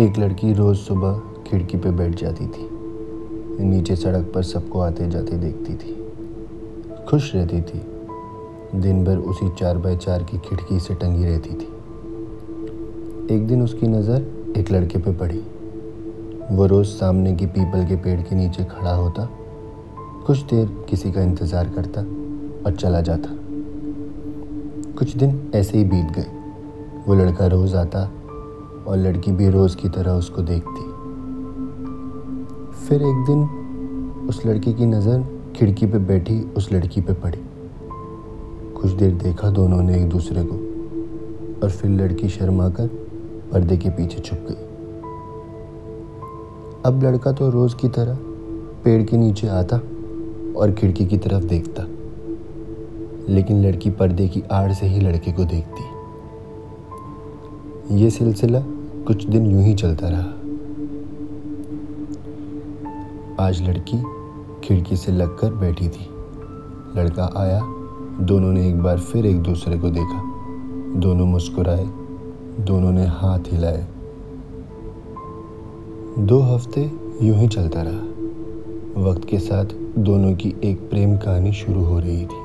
एक लड़की रोज़ सुबह खिड़की पे बैठ जाती थी। नीचे सड़क पर सबको आते जाते देखती थी। खुश रहती थी। दिन भर उसी चार बाय चार की खिड़की से टंगी रहती थी। एक दिन उसकी नज़र एक लड़के पे पड़ी। वो रोज़ सामने की पीपल के पेड़ के नीचे खड़ा होता, कुछ देर किसी का इंतज़ार करता और चला जाता। कुछ दिन ऐसे ही बीत गए। वो लड़का रोज़ आता और लड़की भी रोज़ की तरह उसको देखती। फिर एक दिन उस लड़की की नज़र खिड़की पे बैठी उस लड़की पे पड़ी। कुछ देर देखा दोनों ने एक दूसरे को और फिर लड़की शर्मा कर पर्दे के पीछे छुप गई। अब लड़का तो रोज़ की तरह पेड़ के नीचे आता और खिड़की की तरफ़ देखता, लेकिन लड़की पर्दे की आड़ से ही लड़के को देखती। ये सिलसिला कुछ दिन यूँ ही चलता रहा। आज लड़की खिड़की से लगकर बैठी थी। लड़का आया, दोनों ने एक बार फिर एक दूसरे को देखा। दोनों मुस्कुराए, दोनों ने हाथ हिलाए। दो हफ़्ते यूँ ही चलता रहा। वक्त के साथ दोनों की एक प्रेम कहानी शुरू हो रही थी।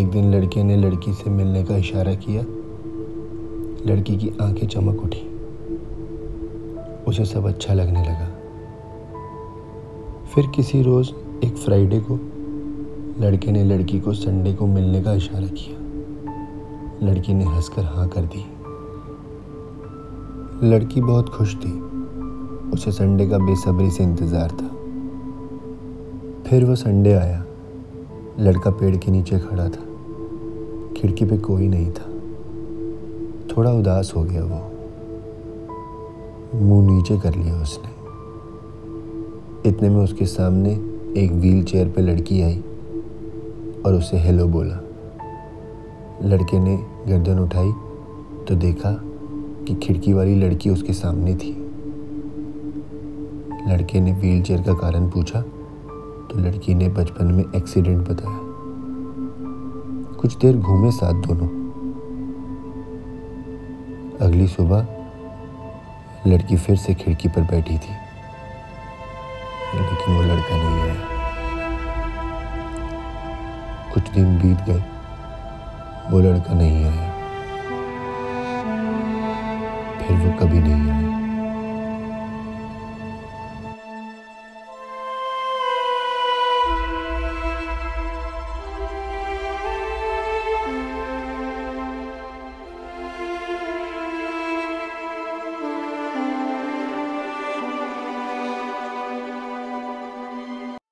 एक दिन लड़के ने लड़की से मिलने का इशारा किया। लड़की की आँखें चमक उठी। उसे सब अच्छा लगने लगा। फिर किसी रोज़ एक फ्राइडे को लड़के ने लड़की को संडे को मिलने का इशारा किया। लड़की ने हंसकर हाँ कर दी। लड़की बहुत खुश थी। उसे संडे का बेसब्री से इंतज़ार था। फिर वो संडे आया। लड़का पेड़ के नीचे खड़ा था। खिड़की पे कोई नहीं था। थोड़ा उदास हो गया वो। मुँह नीचे कर लिया उसने। इतने में उसके सामने एक व्हील चेयर पर लड़की आई और उसे हेलो बोला। लड़के ने गर्दन उठाई तो देखा कि खिड़की वाली लड़की उसके सामने थी। लड़के ने व्हील चेयर का कारण पूछा तो लड़की ने बचपन में एक्सीडेंट बताया। कुछ देर घूमे साथ दोनों। अगली सुबह लड़की फिर से खिड़की पर बैठी थी। लेकिन वो लड़का नहीं आया। कुछ दिन बीत गए, वो लड़का नहीं आया। फिर वो कभी नहीं आया।